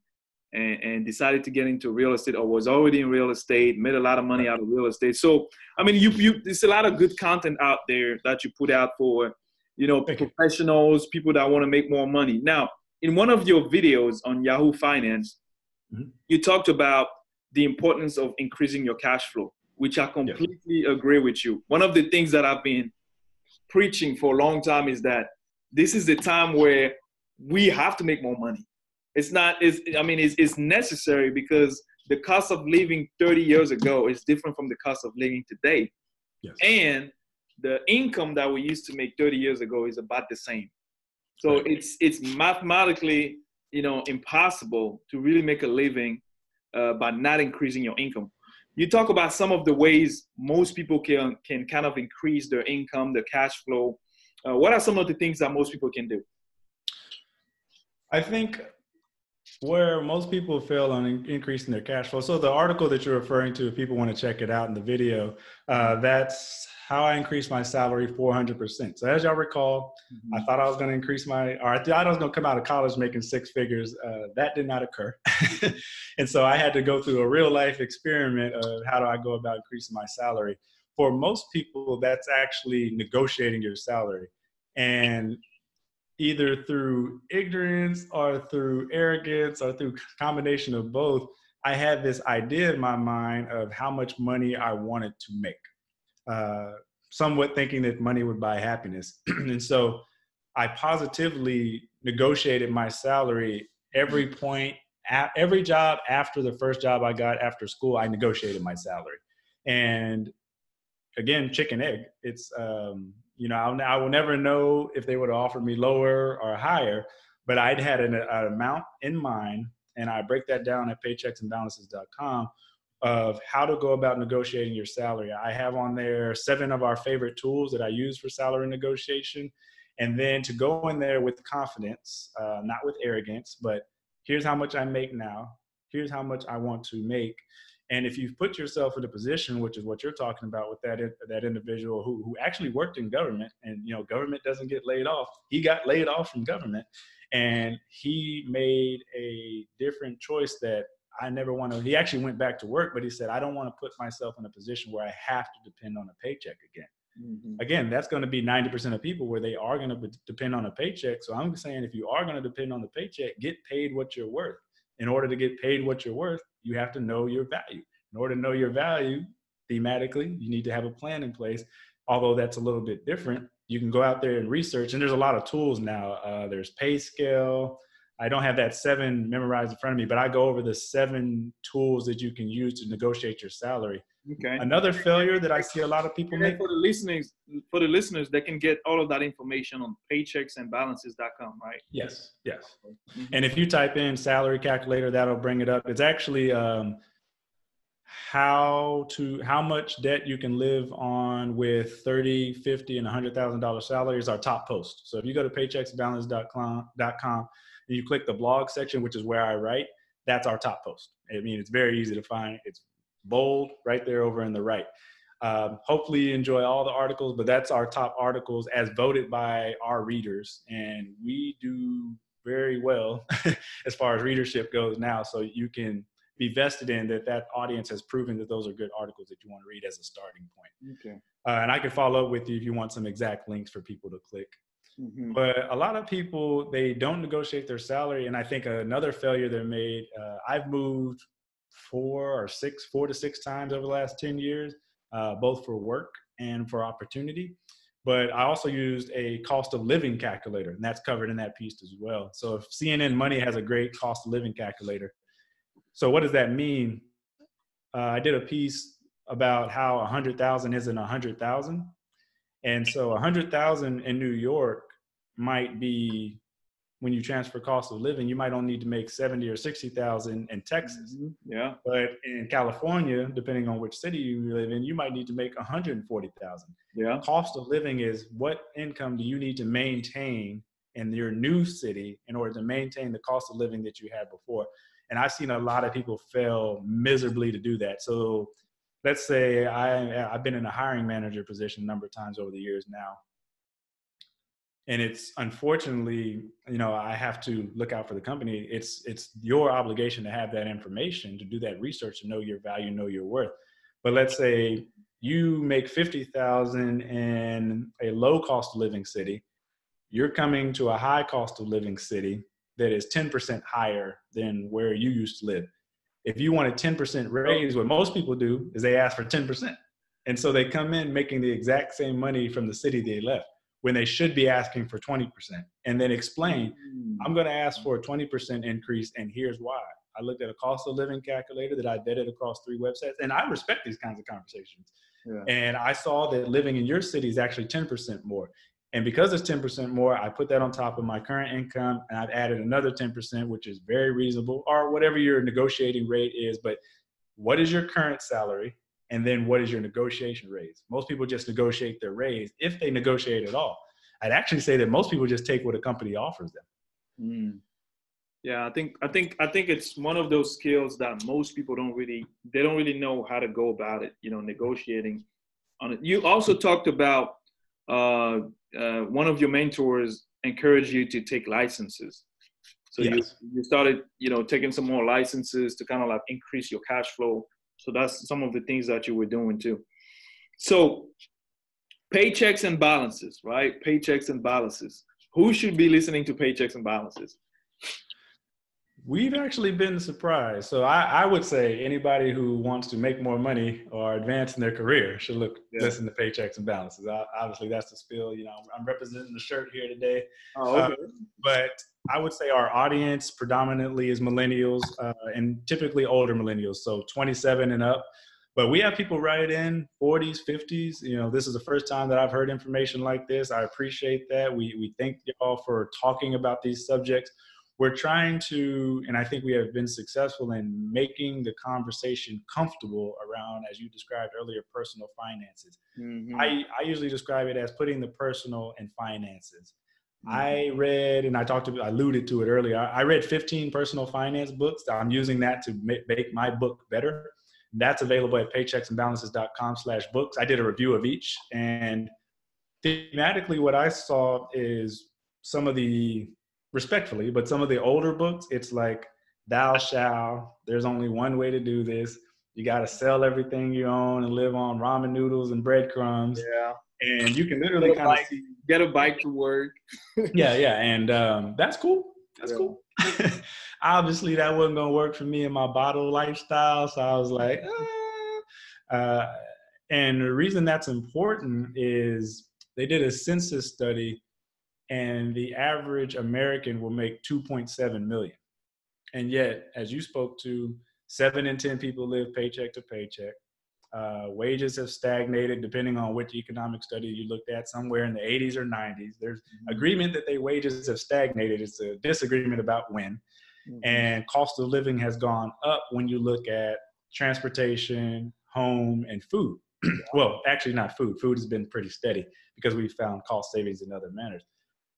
and, and, decided to get into real estate or was already in real estate, made a lot of money out of real estate. So, I mean, you, you, there's a lot of good content out there that you put out for, you know, Thank professionals, you. people that want to make more money. Now, in one of your videos on Yahoo Finance, mm-hmm. you talked about the importance of increasing your cash flow, which I completely agree with you. One of the things that I've been preaching for a long time is that this is the time where we have to make more money it's not it's i mean it's, it's necessary because the cost of living 30 years ago is different from the cost of living today. Yes. and the income that we used to make 30 years ago is about the same. So right. it's it's mathematically you know impossible to really make a living uh, by not increasing your income. You talk about some of the ways most people can can kind of increase their income their cash flow. Uh, what are some of the things that most people can do? I think where most people fail on in- increasing their cash flow. So the article that you're referring to, if people want to check it out in the video, uh, that's how I increased my salary 400%. So as y'all recall, mm-hmm. I thought I was going to increase my, or I thought I was going to come out of college making six figures. Uh, that did not occur. [laughs] and so I had to go through a real life experiment of how do I go about increasing my salary. For most people, that's actually negotiating your salary. And either through ignorance or through arrogance or through combination of both i had this idea in my mind of how much money i wanted to make uh, somewhat thinking that money would buy happiness. [clears throat] And so i positively negotiated my salary every point every job after the first job i got after school i negotiated my salary. And again chicken egg it's um, you know, I'll, I will never know if they would have offered me lower or higher, but I'd had an, an amount in mind, and I break that down at paychecksandbalances.com of how to go about negotiating your salary. I have on there seven of our favorite tools that I use for salary negotiation. And then to go in there with confidence, uh, not with arrogance, but here's how much I make now. Here's how much I want to make. And if you put yourself in a position, which is what you're talking about with that that individual who who actually worked in government, and you know, government doesn't get laid off. He got laid off from government, and he made a different choice that I never want to. He actually went back to work, but he said, I don't want to put myself in a position where I have to depend on a paycheck again. Mm-hmm. Again, that's going to be 90% of people where they are going to depend on a paycheck. So I'm saying if you are going to depend on the paycheck, get paid what you're worth in order to get paid what you're worth, you have to know your value. In order to know your value, thematically. You need to have a plan in place. Although that's a little bit different, you can go out there and research. And there's a lot of tools now. Uh, there's PayScale. I don't have that seven memorized in front of me, but I go over the seven tools that you can use to negotiate your salary. Okay. Another failure that I see a lot of people make. For the listeners, for the listeners, they can get all of that information on paychecksandbalances.com, right? Yes, yes. Mm-hmm. And if you type in salary calculator, that'll bring it up. It's actually um, how to how much debt you can live on with 30 50 and 100000 dollar salary is our top post so if you go to paychecksbalance.com and you click the blog section which is where i write that's our top post i mean it's very easy to find it's bold right there over in the right. Um, hopefully you enjoy all the articles, but that's our top articles as voted by our readers. And we do very well [laughs] as far as readership goes now. So you can be vested in that that audience has proven that those are good articles that you want to read as a starting point. Okay. Uh, and I can follow up with you if you want some exact links for people to click. Mm-hmm. But a lot of people they don't negotiate their salary, and I think another failure they made. Uh, I've moved four or six, four to six times over the last 10 years, uh, both for work and for opportunity. But I also used a cost of living calculator, and that's covered in that piece as well. So if CNN Money has a great cost of living calculator, so what does that mean? Uh, I did a piece about how 100,000 isn't 100,000. And so 100,000 in New York might be when you transfer cost of living, you might only need to make 70 or 60,000 in Texas. Mm-hmm. Yeah. But in California, depending on which city you live in, you might need to make 140,000. Yeah. Cost of living is what income do you need to maintain in your new city in order to maintain the cost of living that you had before. And I've seen a lot of people fail miserably to do that. So let's say I, I've been in a hiring manager position a number of times over the years now and it's unfortunately you know i have to look out for the company. It's it's your obligation to have that information to do that research to know your value know your worth. But let's say you make 50,000 in a low cost of living city you're coming to a high cost of living city that is 10% higher than where you used to live. If you want a 10% raise what most people do is they ask for 10% and so they come in making the exact same money from the city they left when they should be asking for 20% and then explain mm. i'm going to ask for a 20% increase and here's why. I looked at a cost of living calculator that i vetted across three websites and i respect these kinds of conversations. Yeah. and i saw that living in your city is actually 10% more. And because it's 10% more i put that on top of my current income and i've added another 10% which is very reasonable or whatever your negotiating rate is but what is your current salary and then what is your negotiation raise? Most people just negotiate their raise if they negotiate at all. I'd actually say that most people just take what a company offers them. Mm. Yeah, I think I think I think it's one of those skills that most people don't really they don't really know how to go about it. You know, negotiating on it. You also talked about uh, uh, one of your mentors encouraged you to take licenses. So yes. you, you started, you know, taking some more licenses to kind of like increase your cash flow so that's some of the things that you were doing too. So paychecks and balances, right? Paychecks and balances. Who should be listening to paychecks and balances? We've actually been surprised. So I, I, would say anybody who wants to make more money or advance in their career should look yeah. listen to paychecks and balances. I, obviously, that's the spill. You know, I'm representing the shirt here today. Oh, okay. Uh, but I would say our audience predominantly is millennials uh, and typically older millennials, so 27 and up. But we have people write in 40s, 50s. You know, this is the first time that I've heard information like this. I appreciate that. We we thank y'all for talking about these subjects we're trying to, and I think we have been successful in making the conversation comfortable around, as you described earlier, personal finances. Mm-hmm. I, I usually describe it as putting the personal and finances. I read, and I talked to, I alluded to it earlier. I read 15 personal finance books. I'm using that to make my book better. That's available at paychecksandbalances.com slash books. I did a review of each. And thematically, what I saw is some of the respectfully, but some of the older books, it's like thou shall. There's only one way to do this. You got to sell everything you own and live on ramen noodles and breadcrumbs. Yeah. And you can literally kind of see, get a bike to work. [laughs] yeah, yeah, and um, that's cool. That's yeah. cool. [laughs] Obviously, that wasn't gonna work for me in my bottle lifestyle, so I was like, ah. uh, And the reason that's important is they did a census study and the average American will make 2.7 million. And yet, as you spoke to, seven in 10 people live paycheck to paycheck. Uh, wages have stagnated depending on which economic study you looked at, somewhere in the 80s or 90s. There's mm-hmm. agreement that they wages have stagnated. It's a disagreement about when. Mm-hmm. And cost of living has gone up when you look at transportation, home, and food. [clears throat] well, actually, not food. Food has been pretty steady because we found cost savings in other manners.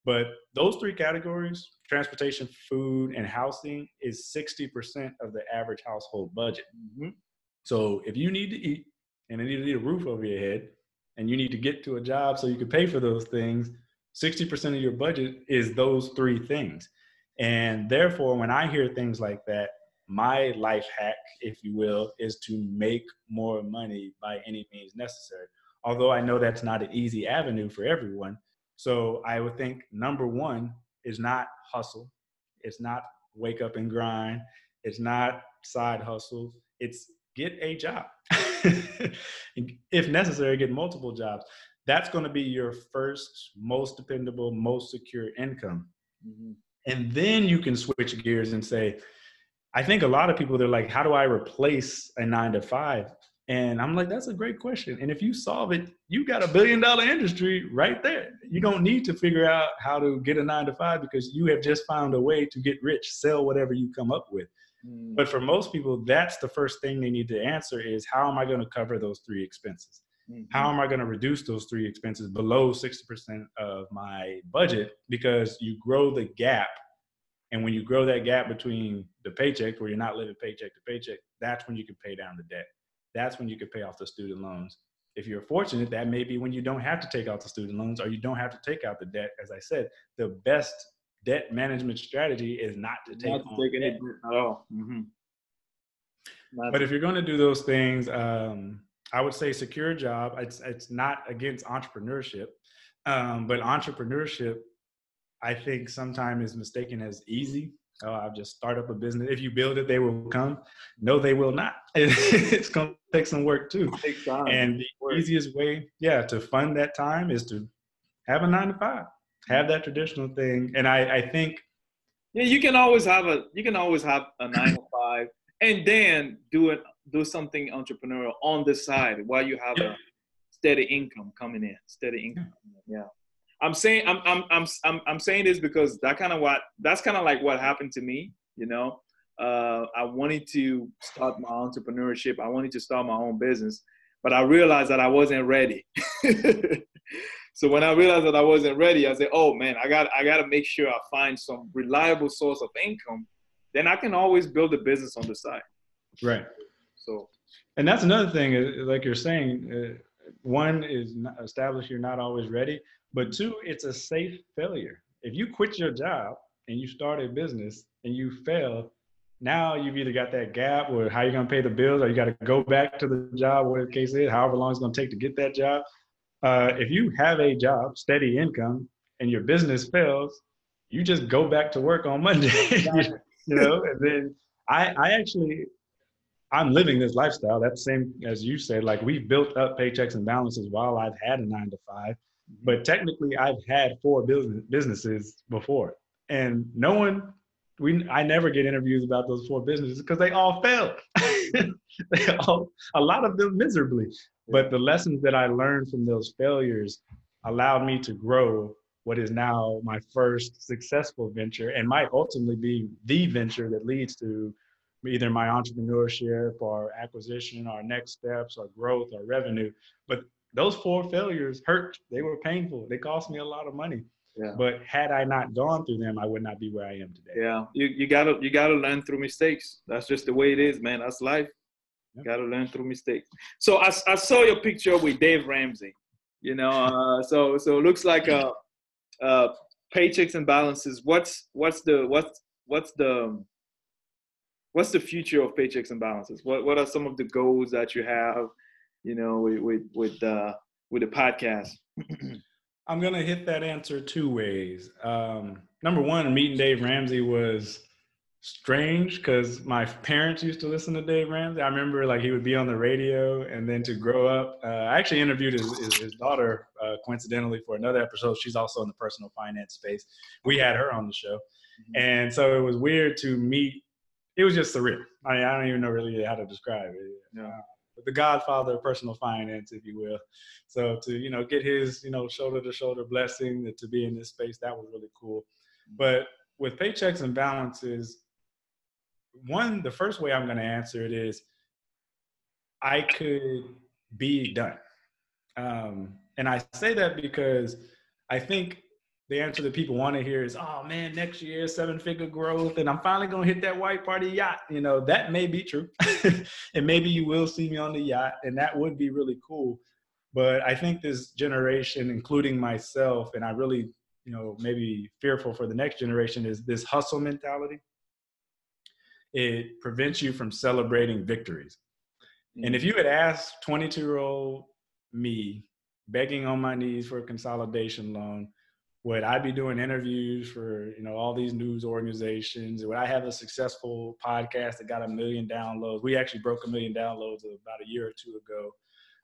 But those three categories transportation, food, and housing is 60% of the average household budget. Mm-hmm. So if you need to eat and you need to need a roof over your head and you need to get to a job so you can pay for those things, 60% of your budget is those three things. And therefore, when I hear things like that, my life hack, if you will, is to make more money by any means necessary. Although I know that's not an easy avenue for everyone. So I would think number one is not hustle. It's not wake up and grind. It's not side hustle. It's get a job. [laughs] if necessary, get multiple jobs. That's going to be your first, most dependable, most secure income. Mm-hmm. And then you can switch gears and say, I think a lot of people, they're like, how do I replace a nine to five? And I'm like, that's a great question. And if you solve it, you got a billion dollar industry right there. You don't need to figure out how to get a nine to five because you have just found a way to get rich, sell whatever you come up with. Mm. But for most people, that's the first thing they need to answer is how am I going to cover those three expenses? Mm-hmm. How am I going to reduce those three expenses below 60% of my budget? Because you grow the gap. And when you grow that gap between the paycheck, where you're not living paycheck to paycheck, that's when you can pay down the debt. That's when you can pay off the student loans. If you're fortunate, that may be when you don't have to take out the student loans or you don't have to take out the debt. As I said, the best debt management strategy is not to take, not to take any debt at all. Mm-hmm. But if you're going to do those things, um, I would say secure a job. It's it's not against entrepreneurship, um, but entrepreneurship, I think, sometimes is mistaken as easy. Oh, I'll just start up a business. If you build it, they will come. No, they will not. [laughs] it's going to take some work too. And the easiest way, yeah, to fund that time is to have a nine to five have that traditional thing. And I, I think yeah, you can always have a you can always have a nine to five and then do it do something entrepreneurial on the side while you have yeah. a steady income coming in. Steady income. Yeah. I'm saying I'm I'm I'm I'm, I'm saying this because that kind of what that's kind of like what happened to me, you know. Uh, I wanted to start my entrepreneurship. I wanted to start my own business, but I realized that I wasn't ready. [laughs] So when I realized that I wasn't ready, I said, "Oh man, I got I got to make sure I find some reliable source of income. Then I can always build a business on the side." Right. So, and that's another thing, uh, like you're saying. Uh, one is establish you're not always ready, but two, it's a safe failure. If you quit your job and you start a business and you fail, now you've either got that gap or how you're gonna pay the bills, or you got to go back to the job, whatever the case is, however long it's gonna take to get that job uh, if you have a job, steady income, and your business fails, you just go back to work on [laughs] Monday. you know, and then I, I actually, I'm living this lifestyle. That's the same as you said. Like we've built up paychecks and balances while I've had a nine to five, mm-hmm. but technically I've had four business businesses before, and no one. We, I never get interviews about those four businesses because they all failed. [laughs] they all, a lot of them miserably. But the lessons that I learned from those failures allowed me to grow what is now my first successful venture and might ultimately be the venture that leads to either my entrepreneurship or acquisition or next steps or growth or revenue. But those four failures hurt. They were painful. They cost me a lot of money. Yeah. But had I not gone through them, I would not be where I am today. Yeah, you, you gotta you gotta learn through mistakes. That's just the way it is, man. That's life. Yep. Got to learn through mistakes. So I, I saw your picture with Dave Ramsey. You know, uh, so so it looks like a, a paychecks and balances. What's what's the what's what's the what's the future of paychecks and balances? What what are some of the goals that you have? You know, with with with uh, with the podcast. [clears throat] I'm gonna hit that answer two ways. Um, number one, meeting Dave Ramsey was strange because my parents used to listen to Dave Ramsey. I remember like he would be on the radio, and then to grow up, uh, I actually interviewed his, his, his daughter uh, coincidentally for another episode. She's also in the personal finance space. We had her on the show, mm-hmm. and so it was weird to meet. It was just surreal. I mean, I don't even know really how to describe it. Yeah. Uh, the godfather of personal finance, if you will. So to you know get his you know shoulder to shoulder blessing to be in this space, that was really cool. Mm-hmm. But with paychecks and balances, one, the first way I'm going to answer it is I could be done. Um, and I say that because I think the answer that people want to hear is, oh man, next year, seven figure growth, and I'm finally going to hit that white party yacht. You know, that may be true. [laughs] and maybe you will see me on the yacht, and that would be really cool. But I think this generation, including myself, and I really, you know, maybe fearful for the next generation, is this hustle mentality it prevents you from celebrating victories. Mm-hmm. And if you had asked 22 year old me, begging on my knees for a consolidation loan, would I be doing interviews for you know all these news organizations? Would I have a successful podcast that got a million downloads? We actually broke a million downloads about a year or two ago.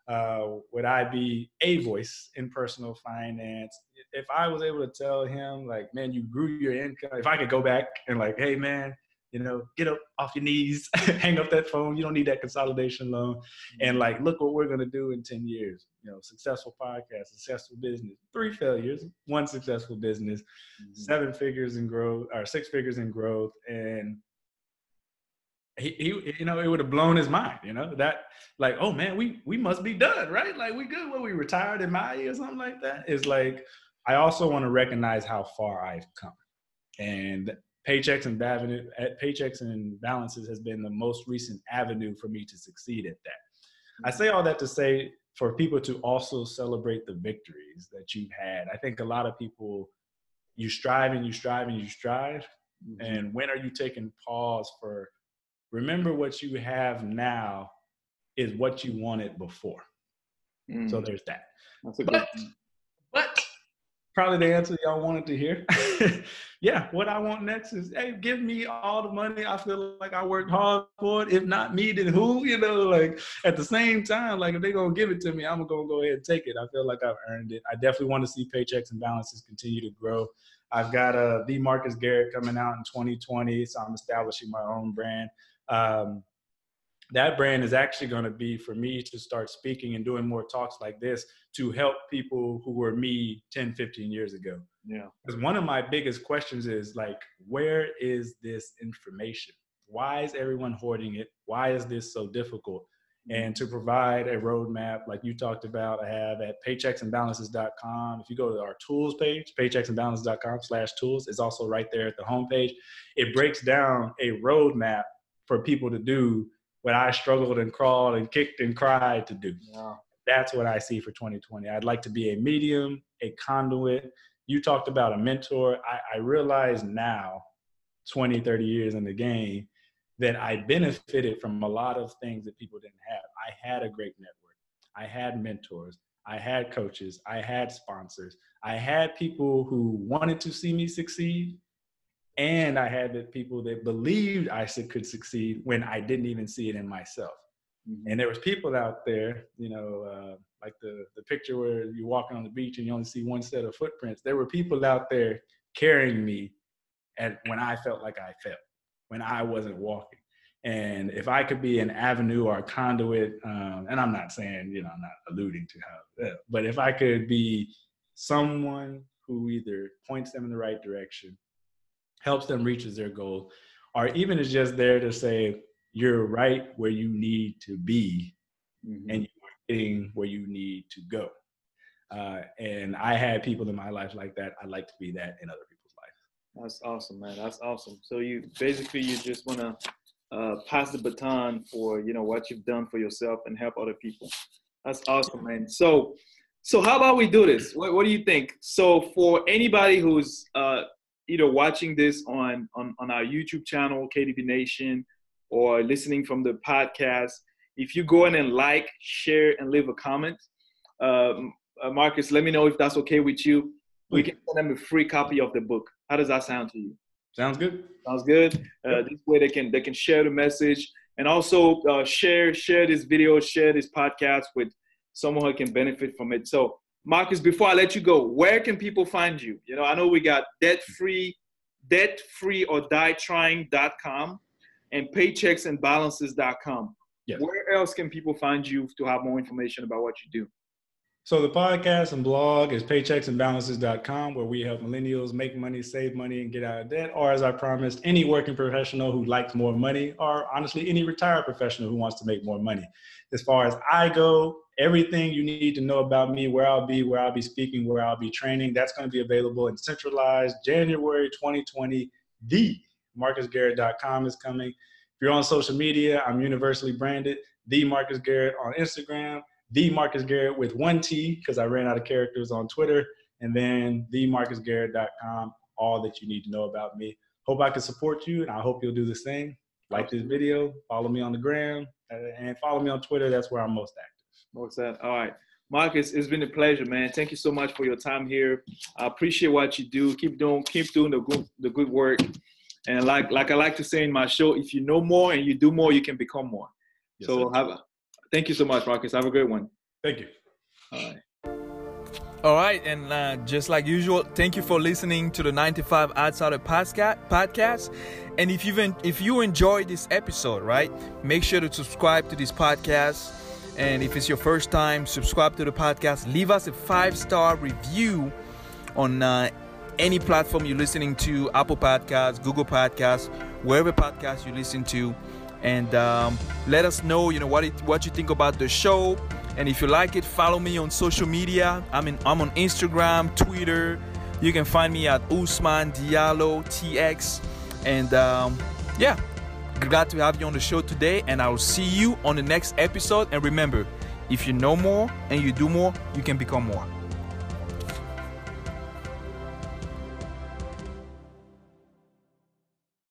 Uh, would I be a voice in personal finance? If I was able to tell him, like, man, you grew your income. If I could go back and like, hey, man, you know, get up off your knees, [laughs] hang up that phone. You don't need that consolidation loan. And mm-hmm. like, look what we're gonna do in 10 years. You know, successful podcast, successful business, three failures, one successful business, mm-hmm. seven figures in growth, or six figures in growth. And he, he, you know, it would have blown his mind, you know, that like, oh man, we we must be done, right? Like we good when we retired in May or something like that. Is like I also want to recognize how far I've come. And paychecks and avenue, paychecks and balances has been the most recent avenue for me to succeed at that. I say all that to say for people to also celebrate the victories that you've had. I think a lot of people, you strive and you strive and you strive. Mm-hmm. And when are you taking pause for remember what you have now is what you wanted before. Mm. So there's that. That's but, but probably the answer y'all wanted to hear. [laughs] yeah, what I want next is, hey, give me all the money. I feel like I worked hard for it. If not me, then who? [laughs] You know, like at the same time, like if they're gonna give it to me, I'm gonna go ahead and take it. I feel like I've earned it. I definitely want to see paychecks and balances continue to grow. I've got a the Marcus Garrett coming out in 2020, so I'm establishing my own brand. Um, that brand is actually going to be for me to start speaking and doing more talks like this to help people who were me 10 15 years ago. Yeah. Because one of my biggest questions is like where is this information? Why is everyone hoarding it? Why is this so difficult? Mm-hmm. And to provide a roadmap like you talked about i have at paychecksandbalances.com if you go to our tools page paychecksandbalances.com slash tools it's also right there at the homepage. It breaks down a roadmap for people to do what I struggled and crawled and kicked and cried to do. Yeah. That's what I see for 2020. I'd like to be a medium, a conduit. You talked about a mentor. I, I realize now, 20, 30 years in the game, that I benefited from a lot of things that people didn't have. I had a great network. I had mentors. I had coaches. I had sponsors. I had people who wanted to see me succeed and I had the people that believed I could succeed when I didn't even see it in myself. Mm-hmm. And there was people out there, you know, uh, like the the picture where you're walking on the beach and you only see one set of footprints. There were people out there carrying me, at when I felt like I felt, when I wasn't walking. And if I could be an avenue or a conduit, um, and I'm not saying, you know, I'm not alluding to how, but if I could be someone who either points them in the right direction helps them reaches their goal, or even is just there to say you're right where you need to be, mm-hmm. and you're getting where you need to go. Uh, and I had people in my life like that. I'd like to be that in other people's life. That's awesome, man. That's awesome. So you basically you just want to uh, pass the baton for you know what you've done for yourself and help other people. That's awesome, man. So so how about we do this? What, what do you think? So for anybody who's uh, either watching this on, on, on our YouTube channel, KDB Nation, or listening from the podcast, if you go in and like, share, and leave a comment, um, uh, Marcus, let me know if that's okay with you. We can send them a free copy of the book. How does that sound to you? Sounds good. Sounds good. Uh, this way they can they can share the message and also uh, share share this video, share this podcast with someone who can benefit from it. So Marcus, before I let you go, where can people find you? You know, I know we got debt free, debt free or die trying.com and paychecksandbalances.com. Yes. Where else can people find you to have more information about what you do? So the podcast and blog is paychecksandbalances.com where we help millennials make money, save money, and get out of debt. Or as I promised, any working professional who likes more money, or honestly, any retired professional who wants to make more money. As far as I go, everything you need to know about me, where I'll be, where I'll be speaking, where I'll be training, that's going to be available in centralized January 2020. The marcusgarrett.com is coming. If you're on social media, I'm universally branded. The Marcus Garrett on Instagram the Marcus Garrett with one T because I ran out of characters on Twitter, and then themarcusgarrett.com, all that you need to know about me. Hope I can support you, and I hope you'll do the same. Like this video, follow me on the gram, and follow me on Twitter. That's where I'm most active. Most that. All right. Marcus, it's been a pleasure, man. Thank you so much for your time here. I appreciate what you do. Keep doing, keep doing the good, the good work. And like, like I like to say in my show, if you know more and you do more, you can become more. Yes, so sir. have Thank you so much, Marcus. Have a great one. Thank you. All right. All right, and uh, just like usual, thank you for listening to the 95 Outsider podcast. Podcast. And if you if you enjoyed this episode, right, make sure to subscribe to this podcast. And if it's your first time, subscribe to the podcast. Leave us a five star review on uh, any platform you're listening to: Apple Podcasts, Google Podcasts, wherever podcast you listen to. And um, let us know you know what it, what you think about the show. And if you like it follow me on social media. I'm in i'm on instagram twitter. You can find me at usman diallo tx and um, yeah glad to have you on the show today and i'll see you on the next episode. And remember if you know more and you do more you can become more